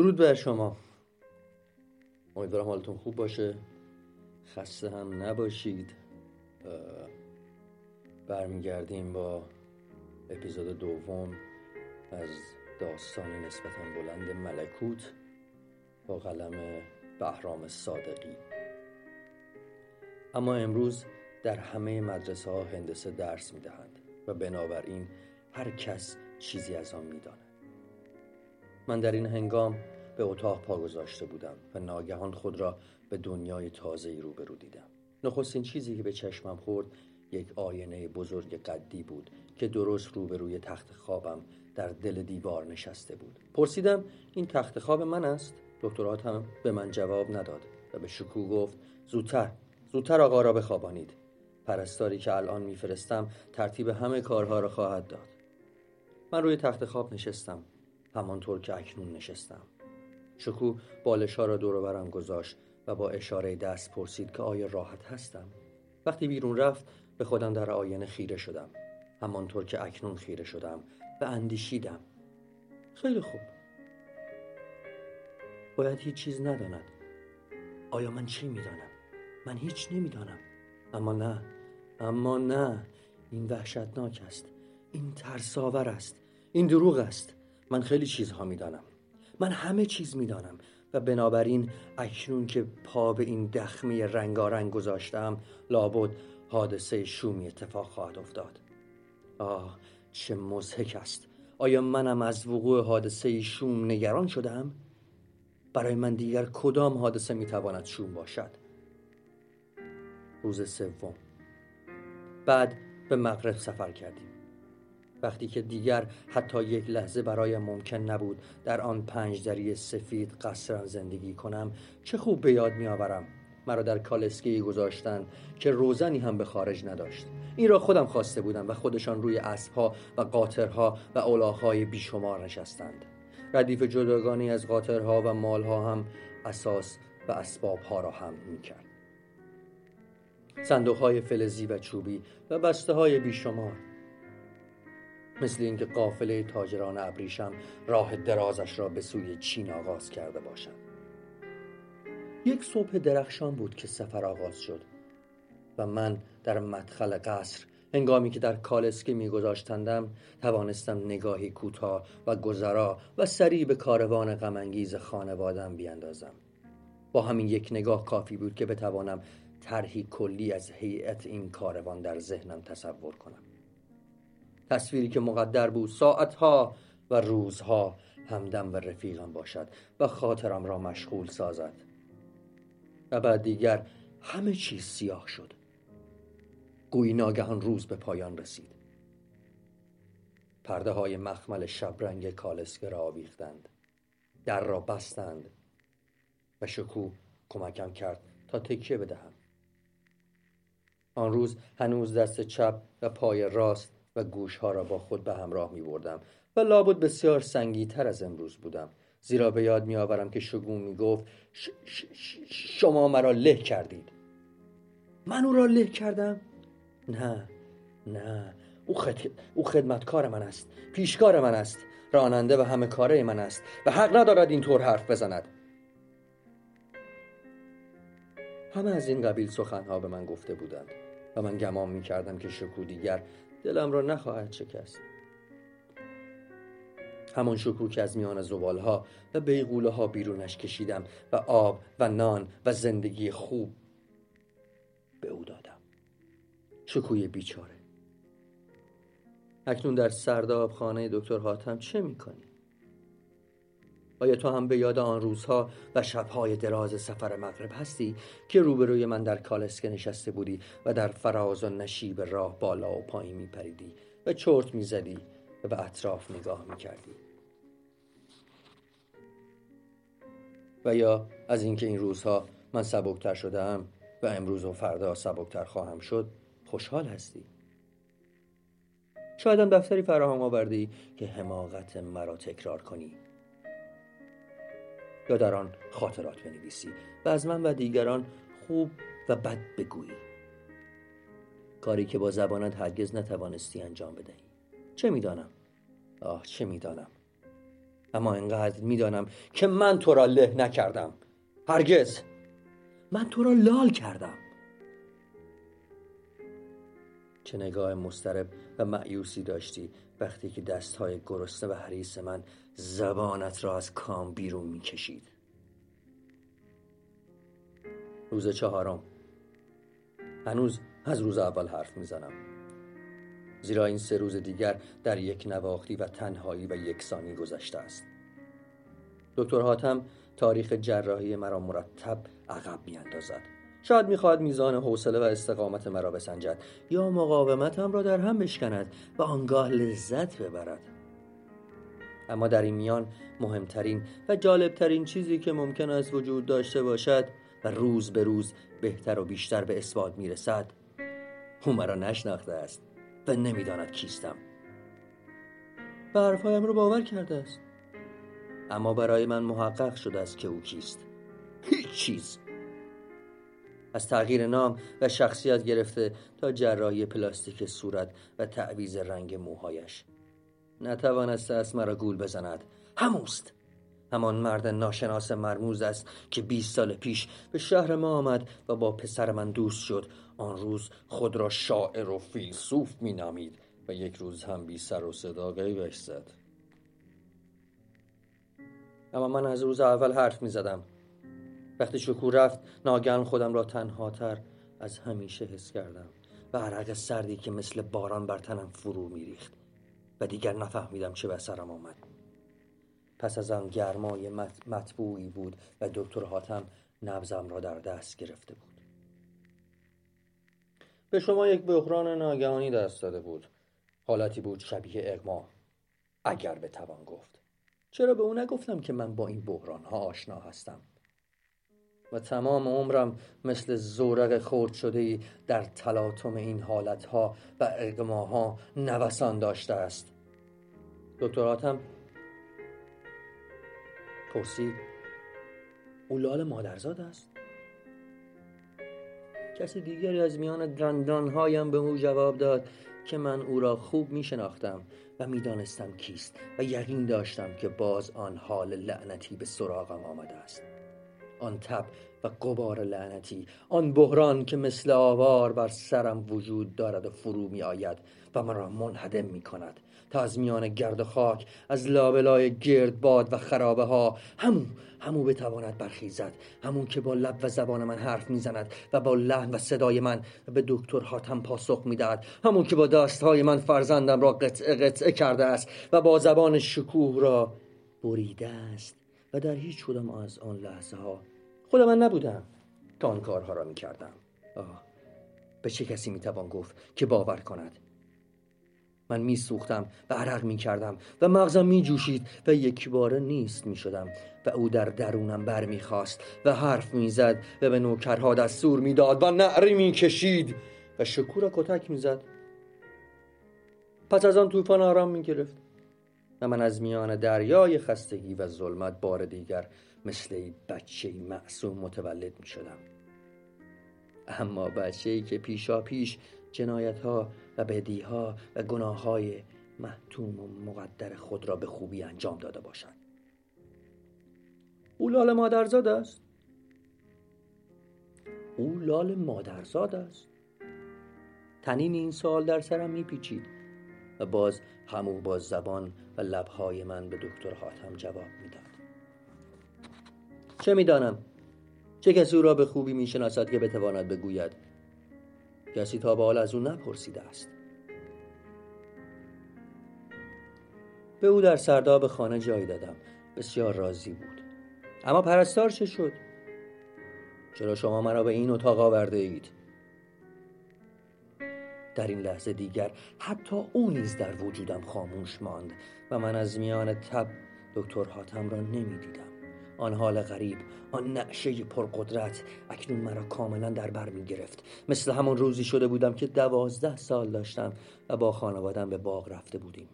درود بر شما. امیدوارم حالتون خوب باشه. خسته هم نباشید. برمیگردیم با اپیزود دوم از داستان نسبتا بلند ملکوت با قلم بهرام صادقی. اما امروز در همه مدرسه ها هندسه درس می‌دهند و بنابراین هر کس چیزی از آن می‌داند. من در این هنگام به اتاق پا گذاشته بودم و ناگهان خود را به دنیای تازه‌ای روبرو دیدم. نخستین چیزی که به چشمم خورد یک آینه بزرگ قدی بود که درست روبروی تخت خوابم در دل دیوار نشسته بود. پرسیدم این تخت خواب من است؟ دکترات هم به من جواب نداد و به شکو گفت زودتر زودتر آقا را بخوابانید. پرستاری که الان میفرستم ترتیب همه کارها را خواهد داد. من روی تخت خواب نشستم. همانطور که اکنون نشستم. شکو بالش ها را دور برم گذاشت و با اشاره دست پرسید که آیا راحت هستم؟ وقتی بیرون رفت به خودم در آینه خیره شدم. همانطور که اکنون خیره شدم و اندیشیدم. خیلی خوب. باید هیچ چیز نداند. آیا من چی می‌دانم؟ من هیچ نمی‌دانم. اما نه. اما نه. این وحشتناک است. این ترساور است. این دروغ است. من خیلی چیزها می‌دانم. من همه چیز می‌دانم و بنابراین اکنون که پا به این دخمی رنگارنگ گذاشتم لابد حادثه شومی اتفاق خواهد افتاد. آه چه مزهک است. آیا منم از وقوع حادثه شوم نگران شدم؟ برای من دیگر کدام حادثه می‌تواند شوم باشد؟ روز سوم. بعد به مغرب سفر کردیم. وقتی که دیگر حتی یک لحظه برایم ممکن نبود در آن پنج دری سفید قصرا زندگی کنم چه خوب به یاد میآورم. مرا در کالسکی گذاشتند که روزنی هم به خارج نداشت. این را خودم خواسته بودم و خودشان روی اسبها و قاطرها و اولاغهای بیشمار نشستند. ردیف جداگانی از قاطرها و مالها هم اساس و اسبابها را هم می‌کرد. صندوق های فلزی و چوبی و بسته های بیشمار. مثل اینکه قافله تاجران ابریشم راه درازش را به سوی چین آغاز کرده باشد یک صبح درخشان بود که سفر آغاز شد و من در مدخل قصر هنگامی که در کالسکی میگذاشتندم توانستم نگاهی کوتاه و گذرا و سریع به کاروان غمانگیز خانوادم بیاندازم. با همین یک نگاه کافی بود که بتوانم طرحی کلی از هیئت این کاروان در ذهنم تصور کنم. تصویری که مقدر بود ساعتها و روزها همدم و رفیقم باشد و خاطرم را مشغول سازد. و بعد دیگر همه چیز سیاه شد. گویی ناگهان روز به پایان رسید. پرده های مخمل شبرنگ کالسکه را آویختند. در را بستند و شکو کمکم کرد تا تکیه بدهم. آن روز هنوز دست چپ و پای راست و گوشها را با خود به همراه می بردم و لابد بسیار سنگی تر از امروز بودم. زیرا به یاد می آورم که شگون می گفت شما مرا له کردید. من او را له کردم؟ نه نه او, خد... او خدمتکار من است پیشکار من است راننده و همه کاره من است و حق ندارد اینطور حرف بزند. همه از این قبیل سخنها به من گفته بودند و من گمان می کردم که شکو دیگر دلم را نخواهد شکست. همان که از میان زبالها و بیغوله ها بیرونش کشیدم و آب و نان و زندگی خوب به او دادم. شکوی بیچاره. اکنون در سرداب خانه دکتر حاتم چه می‌کنی؟ آیا تو هم به یاد آن روزها و شبهای دراز سفر مغرب هستی که روبروی من در کالسکه نشسته بودی و در فراز و نشیب راه بالا و پایین میپریدی و چرت می‌زدی و به اطراف نگاه می‌کردی؟ و یا از اینکه این روزها من سبکتر شدم و امروز و فردا سبکتر خواهم شد خوشحال هستی؟ شاید دفتری فراهم آوردی که حماقت مرا تکرار کنی. یا در آن خاطرات بنویسی و از من و دیگران خوب و بد بگویی. کاری که با زبانت هرگز نتوانستی انجام بدهی. چه می‌دانم؟ آه چه می‌دانم؟ اما اینقدر می‌دانم که من تو را له نکردم. هرگز. من تو را لال کردم. چه نگاه مسترب و معیوسی داشتی. وقتی که دستهای گرسنه و حریص من زبانت را از کام بیرون می‌کشید. روز چهارم. هنوز از روز اول حرف می‌زنم. زیرا این سه روز دیگر در یک نواختی و تنهایی و یکسانی گذشته است. دکتر حاتم تاریخ جراحی مرا مرتب عقب میاندازد. شاید می‌خواهد میزان حوصله و استقامت مرا بسنجد یا مقاومتم را در هم بشکند و آنگاه لذت ببرد. اما در این میان مهمترین و جالبترین چیزی که ممکن است وجود داشته باشد و روز به روز بهتر و بیشتر به اثبات می‌رسد او مرا نشناخته است و نمی‌داند کیستم. و حرفهایم رو باور کرده است. اما برای من محقق شده است که او کیست. هیچ چیز. از تغییر نام و شخصیت گرفته تا جراحی پلاستیک صورت و تعویز رنگ موهایش. نتوانسته است مرا گول بزند. هموست. همان مرد ناشناس مرموز است که 20 سال پیش به شهر ما آمد و با پسر من دوست شد. آن روز خود را شاعر و فیلسوف می نامید و یک روز هم بی سر و صدا غیبش زد. اما من از روز اول حرف می زدم وقتی شکور رفت ناگهان خودم را تنهاتر از همیشه حس کردم. و عرق سردی که مثل باران بر تنم فرو میریخت و دیگر نفهمیدم چه به سرم آمد. پس از آن گرمای مطبوعی بود و دکتر حاتم نبزم را در دست گرفته بود. به شما یک بحران ناگهانی دست داده بود. حالتی بود شبیه اغما. اگر بتوان گفت. چرا به او نگفتم که من با این بحران ها آشنا هستم؟ و تمام عمرم مثل زورق خورد شده در تلاطم این حالتها و اقماها نوسان داشته است. دکتراتم پرسید او لال مادرزاد است؟ کسی دیگری از میان دندانهایم به او جواب داد که من او را خوب می شناختم و می دانستم کیست و یقین داشتم که باز آن حال لعنتی به سراغم آمده است. آن تب و قبار لعنتی آن بحران که مثل آوار بر سرم وجود دارد و فرو می آید و مرا منهدم می کند تا از میان گرد و خاک از لابلای گرد باد و خرابه ها همون همون بتواند برخیزد همون که با لب و زبان من حرف می‌زند و با لحن و صدای من به دکتر حاتم پاسخ می‌دهد همون که با دستهای من فرزندم را قطعه قطعه کرده است و با زبان شکوه را بریده است. و در هیچ کدام از آن لحظه ها خود من نبودم که آن کارها را می‌کردم. آه به چه کسی می‌توان گفت که باور کند؟ من میسوختم و عرق می‌کردم و مغزم میجوشید و یک باره نیست می‌شدم و او در درونم بر می‌خواست و حرف می‌زد و به نوکرها دستور می‌داد و نعری می‌کشید و شکور کتک می‌زد. پس از آن طوفان آرام می‌گرفت. و من از میان دریای خستگی و ظلمت بار دیگر مثل بچه معصوم متولد می شدم اما بچه که پیشا پیش جنایت ها و بدی ها و گناه های محتوم و مقدر خود را به خوبی انجام داده باشد. او لال مادرزاد است. او لال مادرزاد است. تنین این سال در سرم میپیچید. و باز همو با زبان و لبهای من به دکتر حاتم جواب می‌داد. چه می‌دانم؟ چه کسی او را به خوبی می‌شناسد که بتواند بگوید کسی تا به حال از او نپرسیده است؟ به او در سرداب خانه جای دادم بسیار راضی بود. اما پرستار چه شد؟ چرا شما مرا به این اتاق آورده اید؟ در این لحظه دیگر حتی او نیز در وجودم خاموش ماند و من از میان تب دکتر حاتم را نمی‌دیدم. آن حال غریب آن نعشه پرقدرت اکنون مرا کاملا در بر می گرفت. مثل همون روزی شده بودم که دوازده سال داشتم و با خانوادم به باغ رفته بودیم.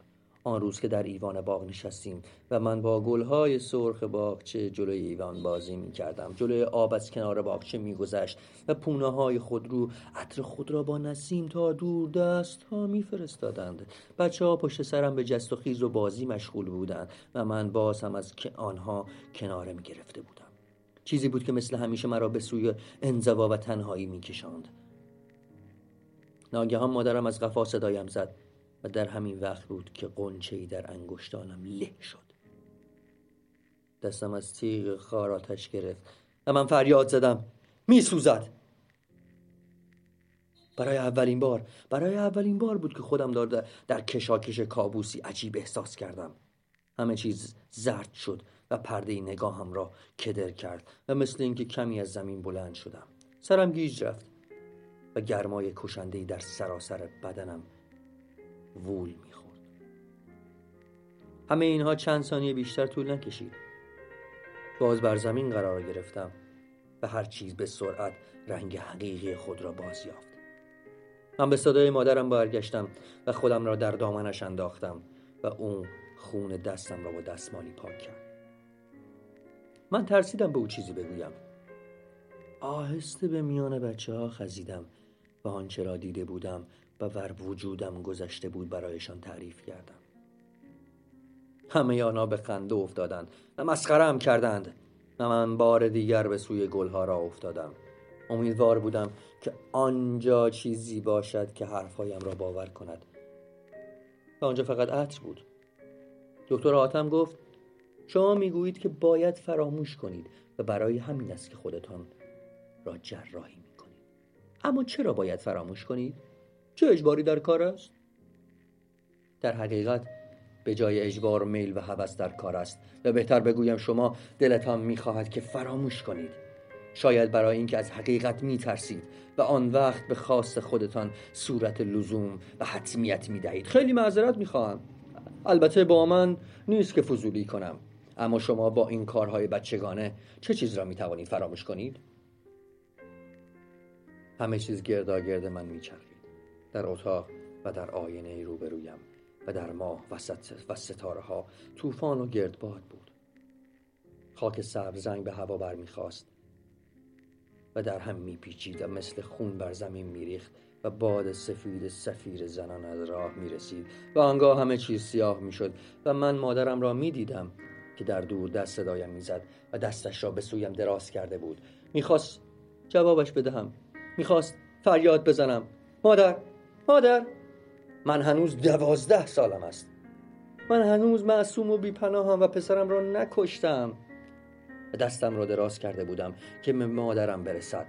آن روز که در ایوان باغ نشستیم و من با گلهای سرخ باغچه جلوی ایوان بازی می کردم جلوی آب از کنار باغچه می گذشت و پونه های خود رو عطر خود را با نسیم تا دور دست ها می فرستادند بچه ها پشت سرم به جست و خیز و بازی مشغول بودند و من باز هم از که آنها کناره می گرفته بودم. چیزی بود که مثل همیشه مرا به سوی انزوا و تنهایی می کشاند ناگهان مادرم از قفا صدایم زد. در همین وقت بود که قنچه در انگشتانم له شد. دستم از تیغ خار آتش گرفت و من فریاد زدم. می سوزد. برای اولین بار برای اولین بار بود که خودم دار در کشاکش کابوسی عجیب احساس کردم. همه چیز زرد شد و پرده نگاهم را کدر کرد و مثل اینکه کمی از زمین بلند شدم. سرم گیج رفت و گرمای کشندهی در سراسر بدنم وول می‌خورد. همه اینها چند ثانیه بیشتر طول نکشید. باز بر زمین قرار گرفتم و هر چیز به سرعت رنگ حقیقی خود را باز یافت. من به صدای مادرم برگشتم و خودم را در دامنش انداختم و اون خون دستم را با دستمالی پاک کرد. من ترسیدم به او چیزی بگویم. آهسته به میان بچه ها خزیدم و آنچه را دیده بودم و بر وجودم گذشته بود برایشان تعریف کردم. همه آنها به خنده افتادند و مسخرم کردند و من بار دیگر به سوی گلها را افتادم. امیدوار بودم که آنجا چیزی باشد که حرفهایم را باور کند. و آنجا فقط عطر بود. دکتر آتم گفت شما می‌گویید که باید فراموش کنید و برای همین است که خودتان را جراحی می‌کنید. اما چرا باید فراموش کنید؟ چه اجباری در کار است؟ در حقیقت به جای اجبار میل و هوس در کار است و بهتر بگویم شما دلتان می‌خواهد که فراموش کنید. شاید برای اینکه از حقیقت میترسید و آن وقت به خواست خودتان صورت لزوم و حتمیت می‌دهید. خیلی معذرت می‌خواهم. البته با من نیست که فضولی کنم. اما شما با این کارهای بچگانه چه چیز را می‌توانید فراموش کنید؟ همه چیز گرداگرد من میچرخید. در اتاق و در آینه روبرویم و در ماه و, ستاره ها طوفان و گردباد بود. خاک سبز رنگ به هوا برمیخواست و در هم میپیچید و مثل خون بر زمین میریخت و باد سفید سفیر زنان از راه می‌رسید و آنگاه همه چیز سیاه می‌شد و من مادرم را می‌دیدم که در دور دست صدایم می‌زد و دستش را به سویم دراز کرده بود. می‌خواست جوابش بدهم. می‌خواست فریاد بزنم. مادر! مادر من هنوز دوازده سالم است. من هنوز معصوم و بیپناهم و پسرم را نکشتم. دستم را دراز کرده بودم که به مادرم برسد.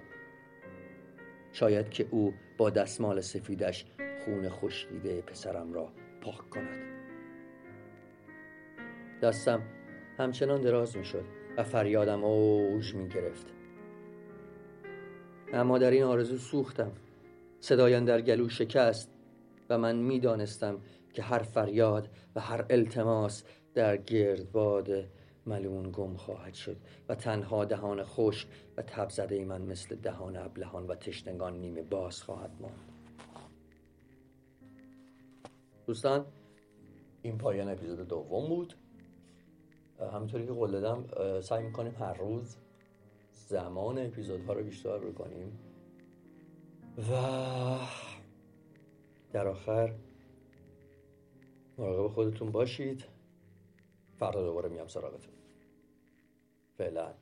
شاید که او با دستمال سفیدش خون خشکیده پسرم را پاک کند. دستم همچنان دراز می شد و فریادم اوج می گرفت اما در این آرزو سوختم. صدایم در گلو شکست و من می‌دانستم که هر فریاد و هر التماس در گردباد ملون گم خواهد شد و تنها دهان خوش و تب زده من مثل دهان ابلهان و تشنگان نیمه باز خواهد ماند. دوستان این پایان اپیزود دوم بود. همینطوری که قول دادم سعی می‌کنیم هر روز زمان اپیزودها رو بیشتر بکنیم و در آخر مراقب خودتون باشید. فردا دوباره میام سراغتون. فعلا.